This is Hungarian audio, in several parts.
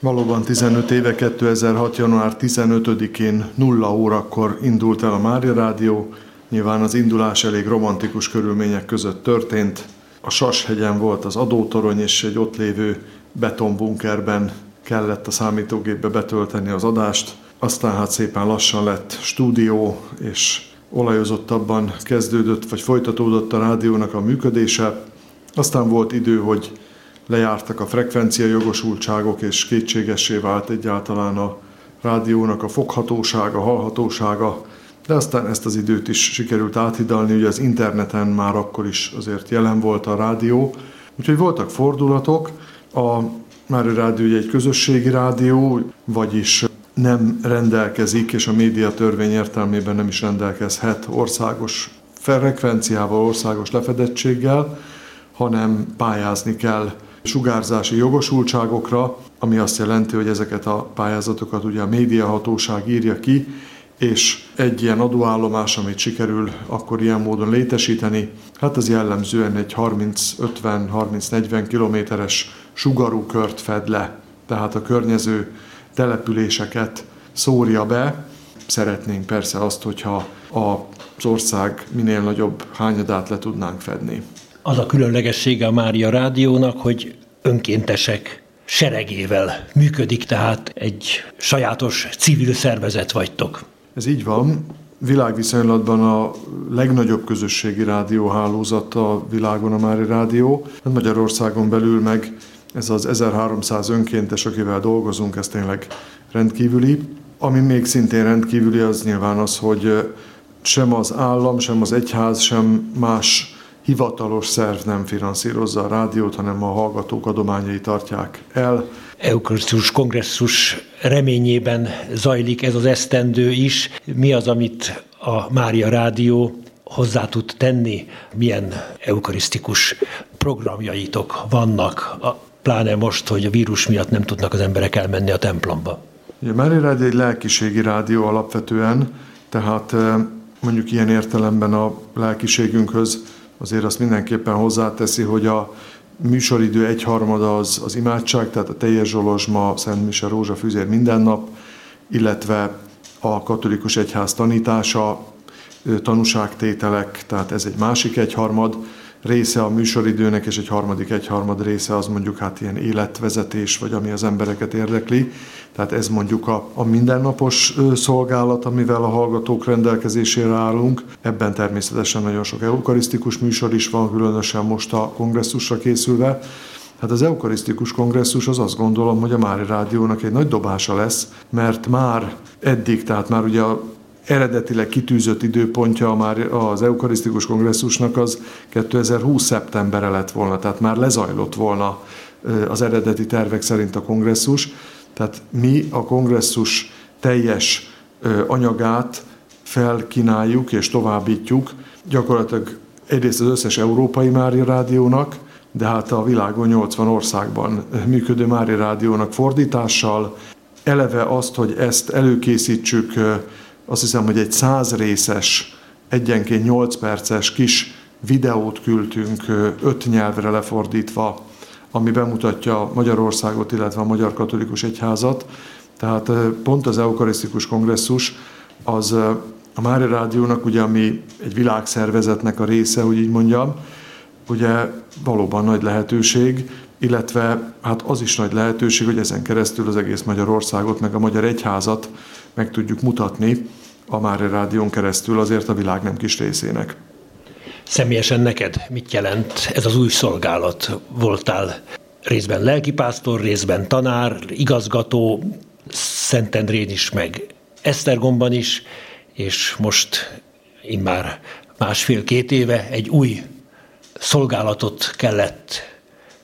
Valóban 15 éve 2006. január 15-én 0 órakor indult el a Mária Rádió. Nyilván az indulás elég romantikus körülmények között történt. A Sashegyen volt az adótorony, és egy ott lévő betonbunkerben kellett a számítógépbe betölteni az adást. Aztán hát szépen lassan lett stúdió, és olajozottabban kezdődött, vagy folytatódott a rádiónak a működése. Aztán volt idő, hogy lejártak a frekvencia jogosultságok, és kétségessé vált egyáltalán a rádiónak a foghatósága, hallhatósága, de aztán ezt az időt is sikerült áthidalni, ugye az interneten már akkor is azért jelen volt a rádió, úgyhogy voltak fordulatok, a Mári Rádió egy közösségi rádió, vagyis nem rendelkezik, és a média törvény értelmében nem is rendelkezhet országos frekvenciával, országos lefedettséggel, hanem pályázni kell sugárzási jogosultságokra, ami azt jelenti, hogy ezeket a pályázatokat ugye a médiahatóság írja ki, és egy ilyen adóállomás, amit sikerül akkor ilyen módon létesíteni, hát az jellemzően egy 30-50-30-40 kilométeres sugarú kört fed le, tehát a környező településeket szórja be. Szeretnénk persze azt, hogyha az ország minél nagyobb hányadát le tudnánk fedni. Az a különlegessége a Mária Rádiónak, hogy önkéntesek seregével működik, tehát egy sajátos civil szervezet vagytok. Ez így van. Világviszonylatban a legnagyobb közösségi rádióhálózat a világon a Mári Rádió. Magyarországon belül meg ez az 1300 önkéntes, akivel dolgozunk, ez tényleg rendkívüli. Ami még szintén rendkívüli, az nyilván az, hogy sem az állam, sem az egyház, sem más hivatalos szerv nem finanszírozza a rádiót, hanem a hallgatók adományai tartják el. Eukarisztus kongresszus reményében zajlik ez az esztendő is. Mi az, amit a Mária Rádió hozzá tud tenni? Milyen eukarisztikus programjaitok vannak, pláne most, hogy a vírus miatt nem tudnak az emberek elmenni a templomba? A Mária Rádió egy lelkiségi rádió alapvetően, tehát eh, mondjuk ilyen értelemben a lelkiségünkhöz azért azt mindenképpen hozzáteszi, hogy a műsoridő egyharmada az, az imádság, tehát a teljes zsolozsma, Szent Mise, Rózsafűzér minden nap, illetve a katolikus egyház tanítása, tanúságtételek, tehát ez egy másik egyharmad, része a műsoridőnek, és egy harmadik egyharmad része az mondjuk hát ilyen életvezetés, vagy ami az embereket érdekli. Tehát ez mondjuk a, a mindennapos szolgálat, amivel a hallgatók rendelkezésére állunk. Ebben természetesen nagyon sok eukarisztikus műsor is van, különösen most a kongresszusra készülve. Hát az eukarisztikus kongresszus az azt gondolom, hogy a Mári Rádiónak egy nagy dobása lesz, mert már eddig, tehát már ugye a eredetileg kitűzött időpontja már az eukarisztikus kongresszusnak az 2020. szeptembere lett volna, tehát már lezajlott volna az eredeti tervek szerint a kongresszus. Tehát mi a kongresszus teljes anyagát felkínáljuk és továbbítjuk gyakorlatilag egyrészt az összes európai Mária Rádiónak, de hát a világon 80 országban működő Mária Rádiónak fordítással, eleve azt, hogy ezt előkészítsük azt hiszem, hogy egy száz részes, egyenként 8 perces kis videót küldtünk öt nyelvre lefordítva, ami bemutatja Magyarországot, illetve a Magyar Katolikus Egyházat. Tehát pont az Eukarisztikus Kongresszus az a Mária Rádiónak, ugye, ami egy világszervezetnek a része, hogy így mondjam, ugye valóban nagy lehetőség, illetve hát az is nagy lehetőség, hogy ezen keresztül az egész Magyarországot, meg a Magyar Egyházat meg tudjuk mutatni a Mária Rádión keresztül azért a világ nem kis részének. Személyesen neked mit jelent ez az új szolgálat? Voltál részben lelkipásztor, részben tanár, igazgató, Szentendrén is, meg Esztergomban is, és most immár másfél-két éve egy új szolgálatot kellett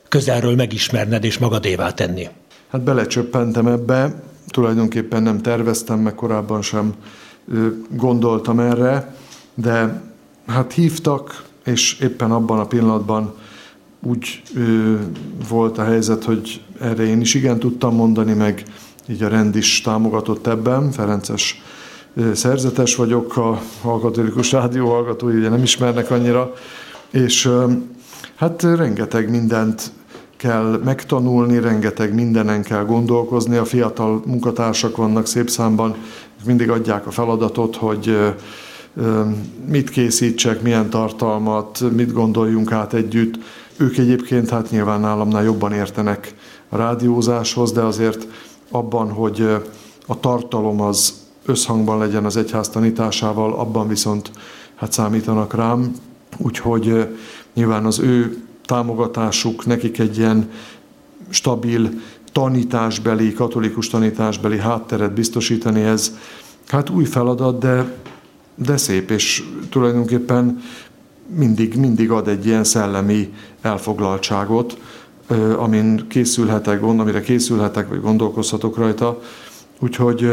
közelről megismerned és magadévá tenni. Hát belecsöppentem ebbe, tulajdonképpen nem terveztem, meg korábban sem gondoltam erre, de hát hívtak, és éppen abban a pillanatban úgy ö, volt a helyzet, hogy erre én is igen tudtam mondani, meg így a rend is támogatott ebben. Ferences ö, szerzetes vagyok, a, katolikus rádió hallgatói ugye nem ismernek annyira, és ö, hát rengeteg mindent kell megtanulni, rengeteg mindenen kell gondolkozni. A fiatal munkatársak vannak szép számban, mindig adják a feladatot, hogy mit készítsek, milyen tartalmat, mit gondoljunk át együtt. Ők egyébként hát nyilván nálamnál jobban értenek a rádiózáshoz, de azért abban, hogy a tartalom az összhangban legyen az egyház tanításával, abban viszont hát számítanak rám, úgyhogy nyilván az ő támogatásuk nekik egy ilyen stabil tanításbeli, katolikus tanításbeli hátteret biztosítani, ez hát új feladat, de, de szép, és tulajdonképpen mindig, mindig ad egy ilyen szellemi elfoglaltságot, amin készülhetek, amire készülhetek, vagy gondolkozhatok rajta. Úgyhogy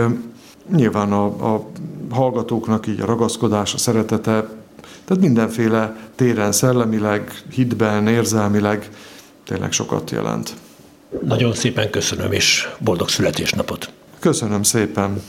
nyilván a, a hallgatóknak így a ragaszkodás, a szeretete, tehát mindenféle téren szellemileg, hitben, érzelmileg tényleg sokat jelent. Nagyon szépen köszönöm, és boldog születésnapot! Köszönöm szépen!